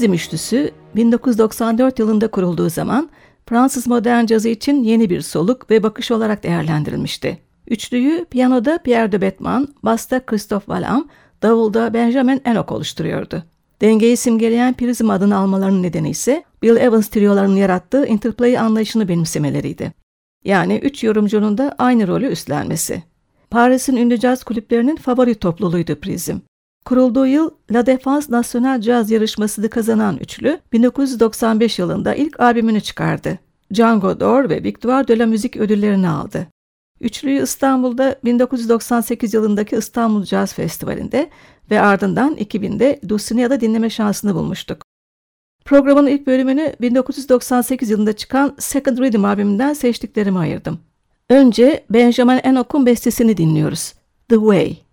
Prizm üçlüsü 1994 yılında kurulduğu zaman Fransız modern cazı için yeni bir soluk ve bakış olarak değerlendirilmişti. Üçlüyü piyanoda Pierre de Bettman, basta Christophe Vallam, davulda Benjamin Enoch oluşturuyordu. Dengeyi simgeleyen prizm adını almalarının nedeni ise Bill Evans triolarının yarattığı interplay anlayışını benimsemeleriydi. Yani üç yorumcunun da aynı rolü üstlenmesi. Paris'in ünlü caz kulüplerinin favori topluluğuydu Prizm. Kurulduğu yıl La Défense National Jazz yarışmasını kazanan üçlü 1995 yılında ilk albümünü çıkardı. Django d'Or ve Victoire de la Musique ödüllerini aldı. Üçlüyü İstanbul'da 1998 yılındaki İstanbul Jazz Festivali'nde ve ardından 2000'de Dulcinea'da dinleme şansını bulmuştuk. Programın ilk bölümünü 1998 yılında çıkan Second Rhythm albümünden seçtiklerimi ayırdım. Önce Benjamin Enoch'un bestesini dinliyoruz. The Way.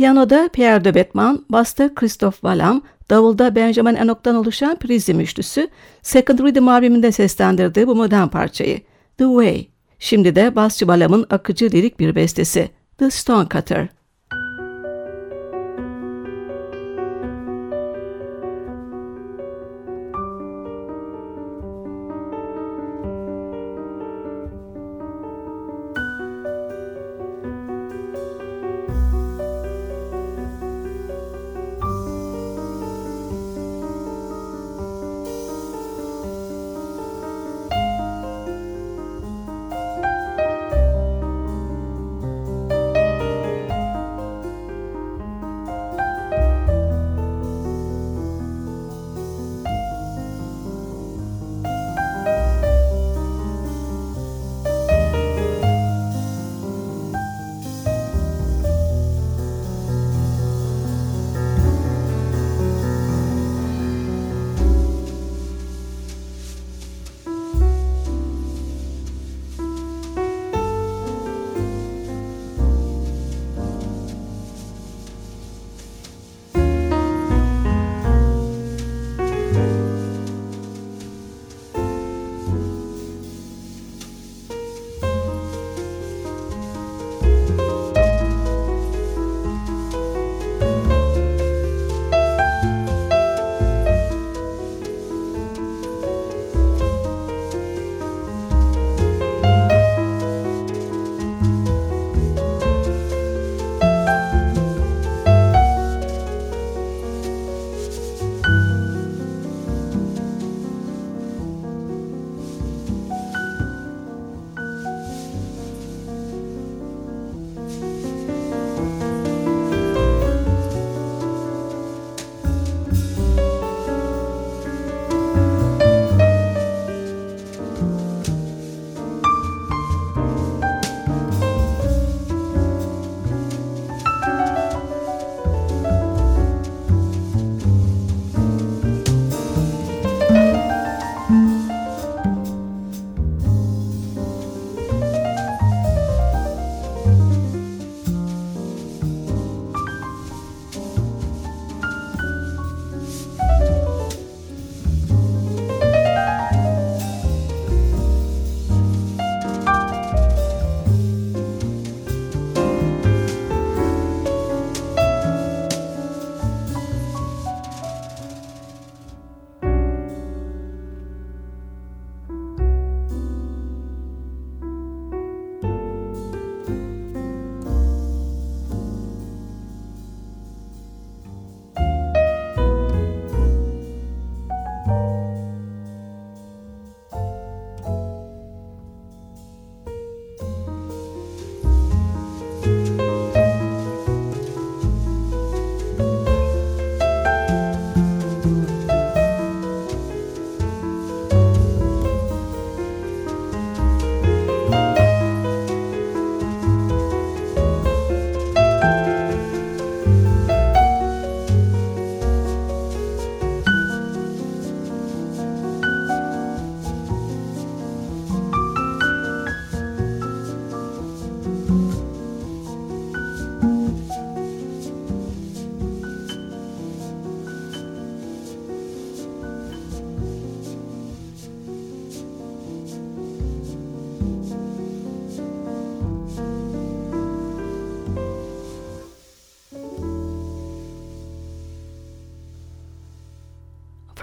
Piyanoda Pierre de Bettman, basta Christophe Valam, davulda Benjamin Enoch'tan oluşan Prizm üçlüsü, Second Rhythm albümünde seslendirdiği bu modern parçayı, The Way. Şimdi de basçı Balam'ın akıcı lirik bir bestesi, The Stonecutter.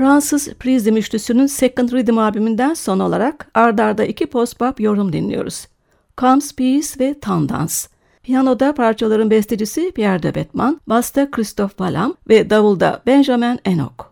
Fransız Prism üçlüsünün Second Rhythm albümünden son olarak ardarda iki post-bop yorum dinliyoruz. Comes Peace ve Tendance. Piyanoda parçaların bestecisi Pierre de Bettman, basta Christophe Balam ve davulda Benjamin Enoch.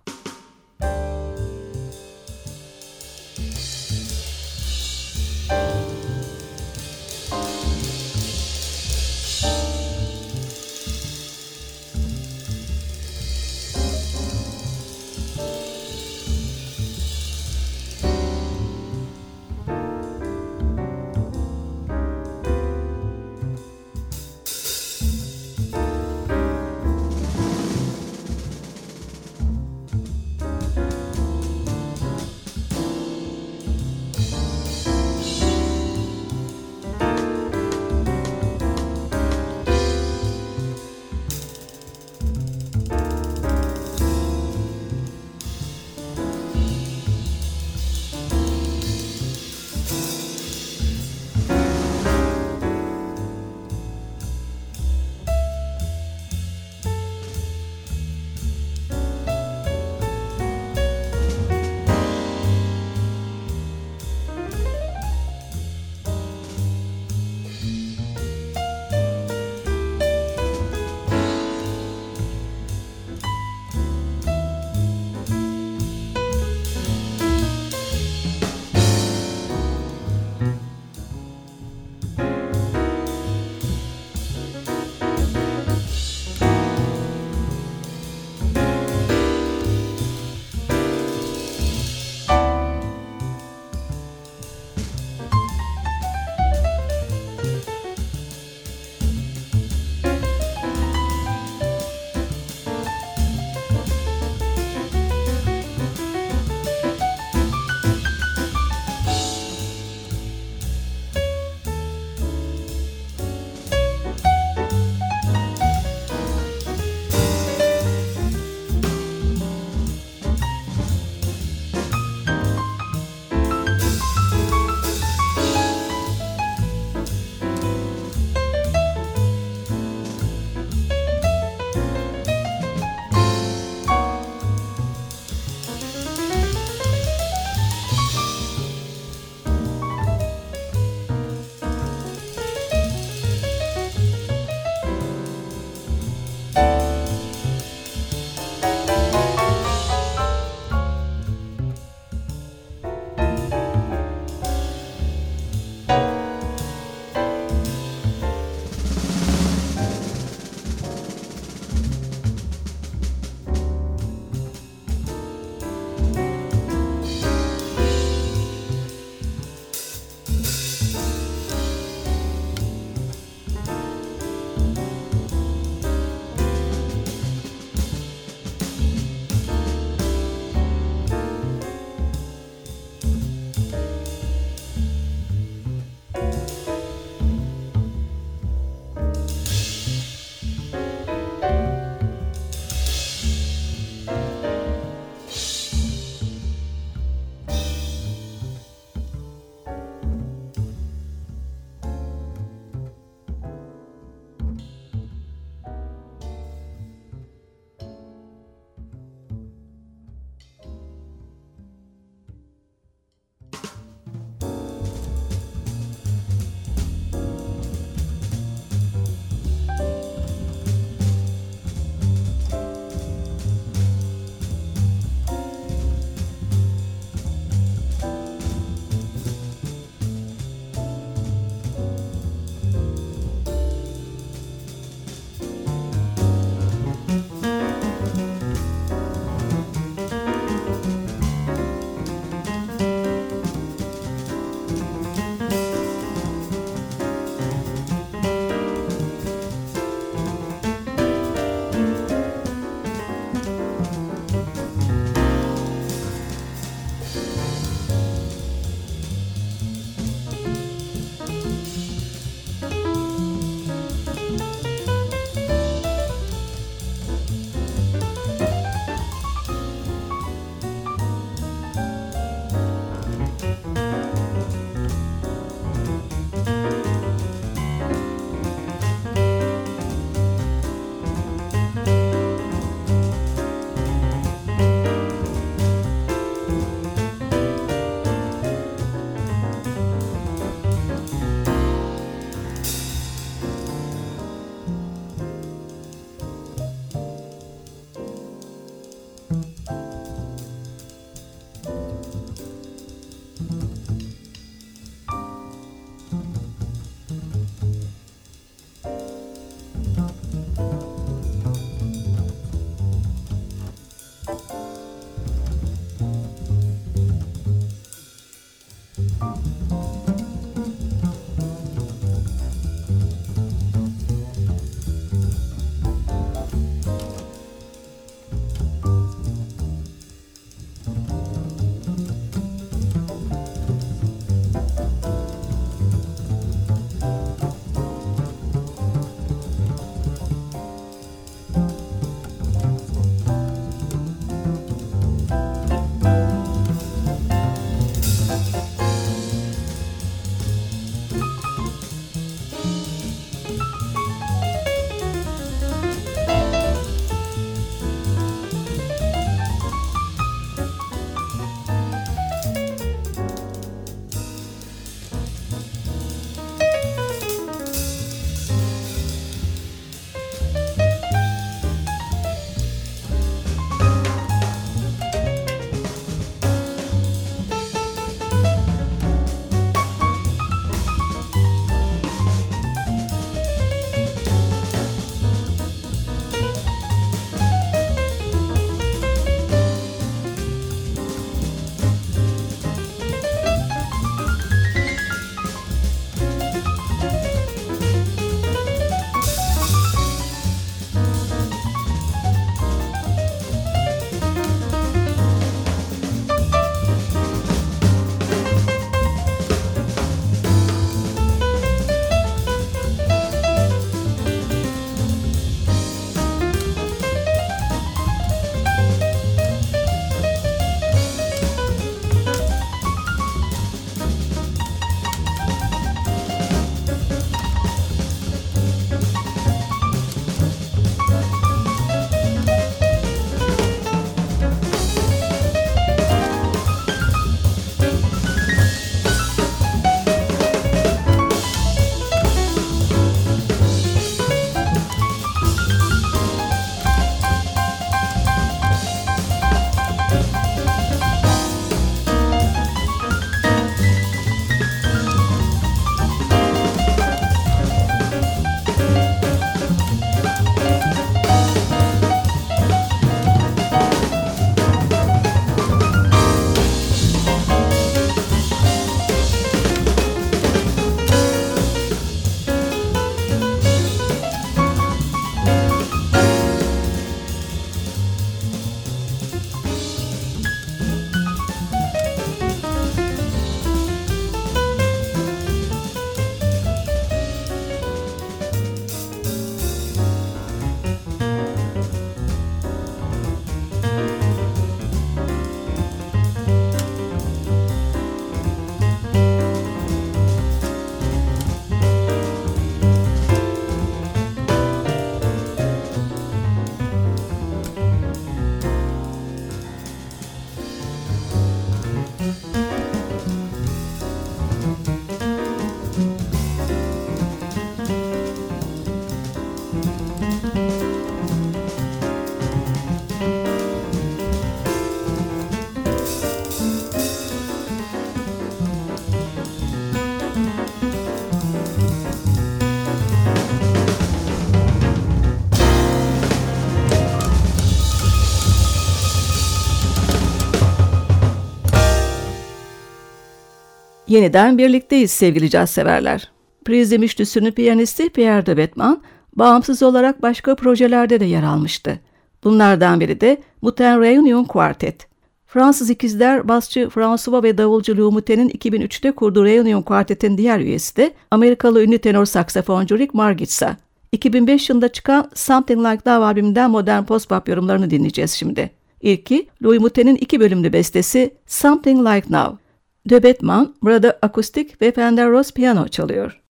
Yeniden birlikteyiz sevgili caz severler. Prizm üçlüsünün piyanisti Pierre de Bettman, bağımsız olarak başka projelerde de yer almıştı. Bunlardan biri de Muten Reunion Quartet. Fransız ikizler basçı François ve davulcu Lou Muten'in 2003'te kurduğu Reunion Quartet'in diğer üyesi de Amerikalı ünlü tenor saksafoncu Rick Margitsa. 2005 yılında çıkan Something Like Love albümünden modern post-pop yorumlarını dinleyeceğiz şimdi. İlki Louis Muten'in iki bölümlü bestesi Something Like Now. De Batman burada akustik ve Fender Rose piyano çalıyor.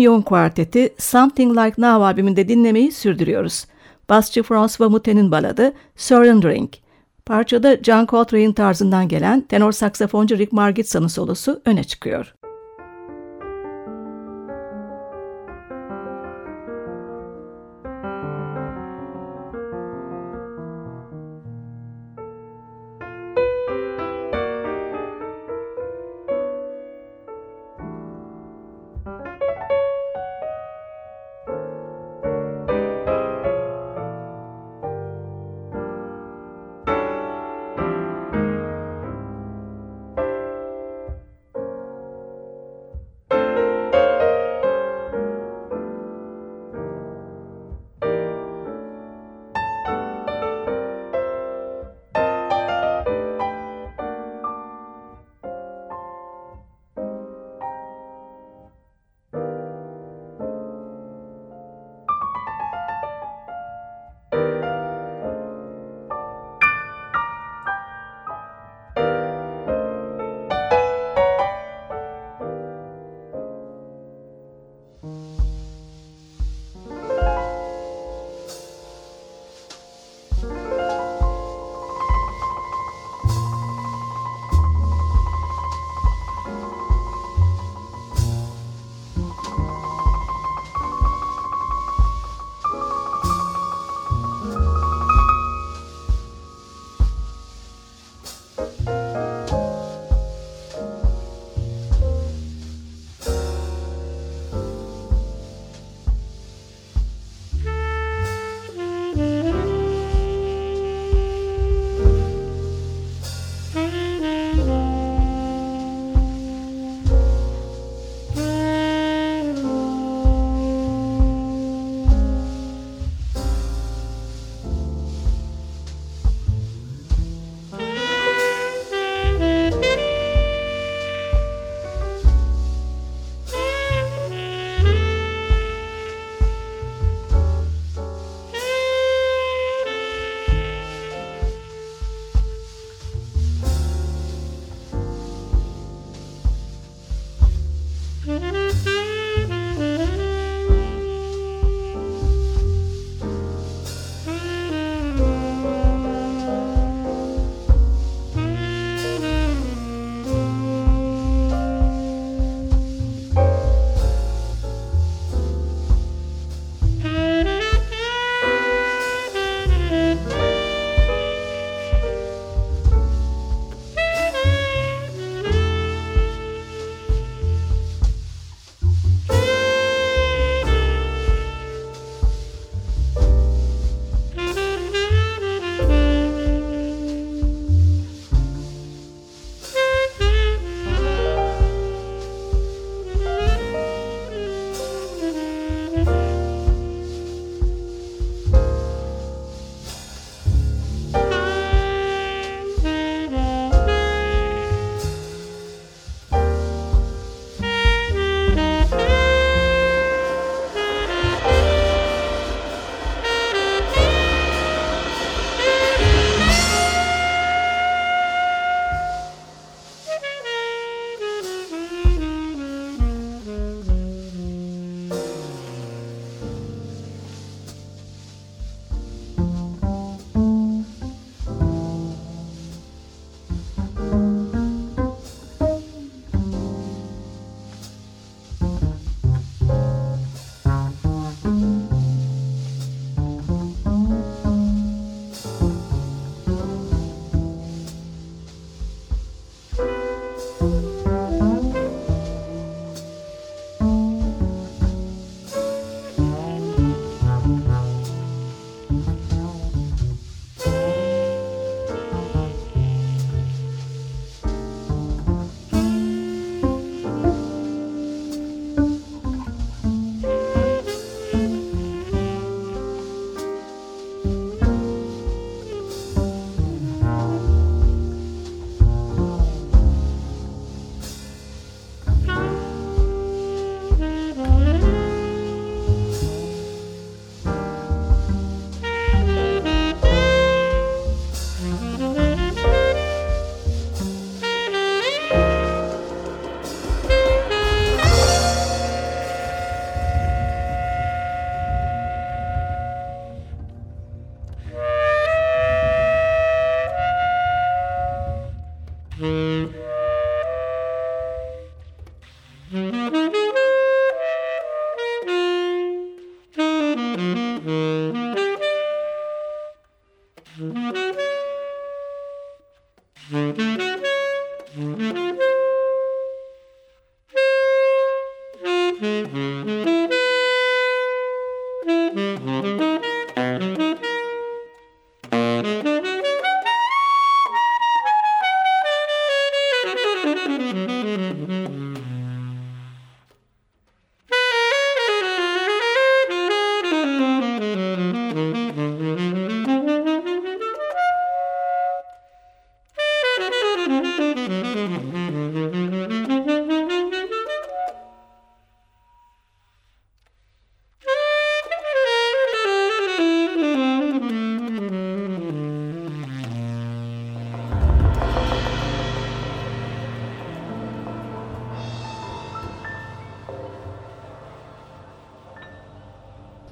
Mutin Reunion Kuarteti Something Like Now albümünde dinlemeyi sürdürüyoruz. Basçı François Mutin'in baladı Surrendering. Parçada John Coltrane'in tarzından gelen tenor saksafoncu Rick Margitsa'nın solosu öne çıkıyor.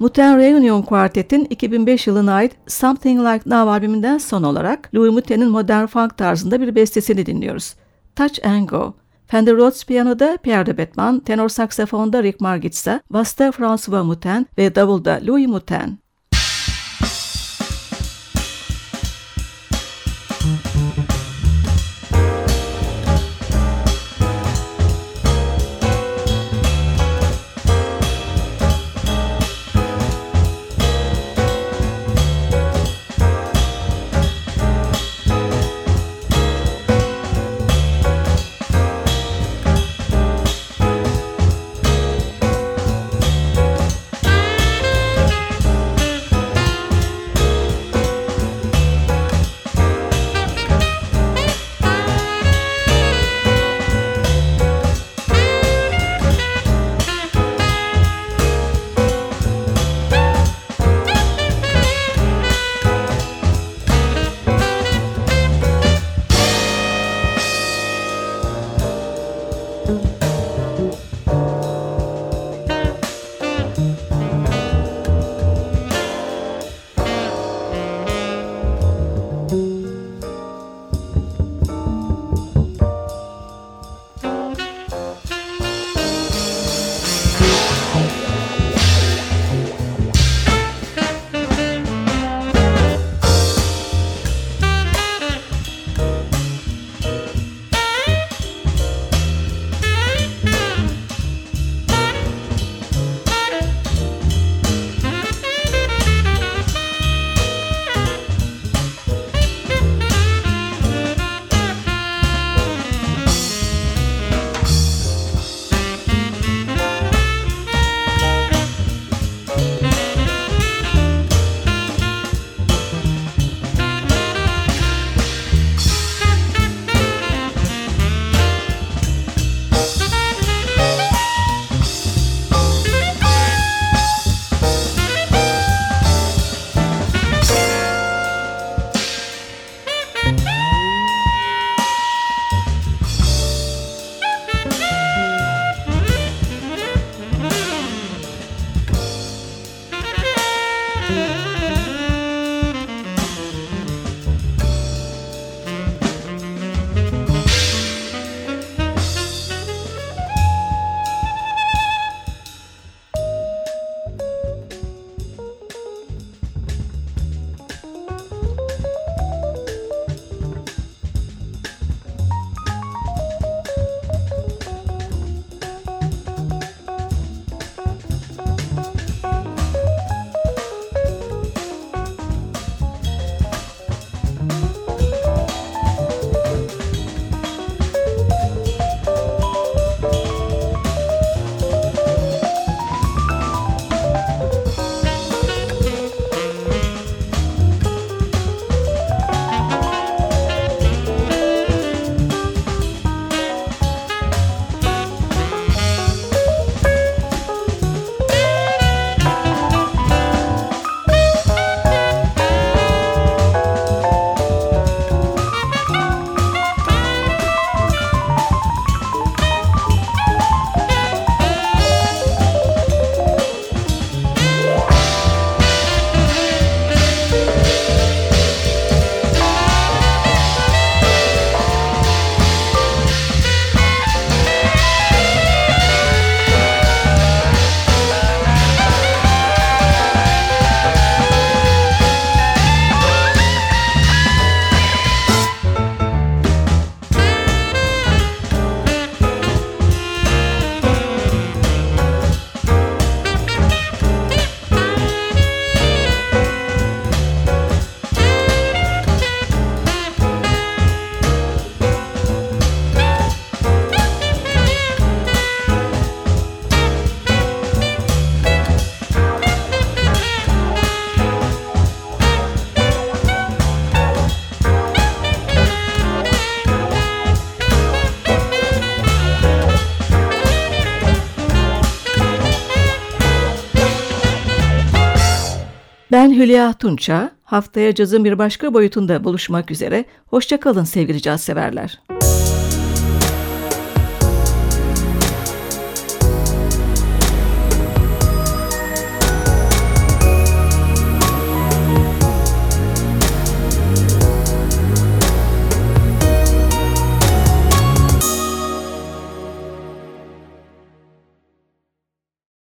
Muten Reunion Quartet'in 2005 yılına ait Something Like Now albümünden son olarak Louis Muten'in modern funk tarzında bir bestesini dinliyoruz. Touch and Go. Fender Rhodes piyanoda Pierre de Bettman, tenor saksafonda Rick Margitsa, basta François Muten ve davulda Louis Muten. Hülya Tunça. Haftaya cazın bir başka boyutunda buluşmak üzere. Hoşçakalın sevgili caz severler.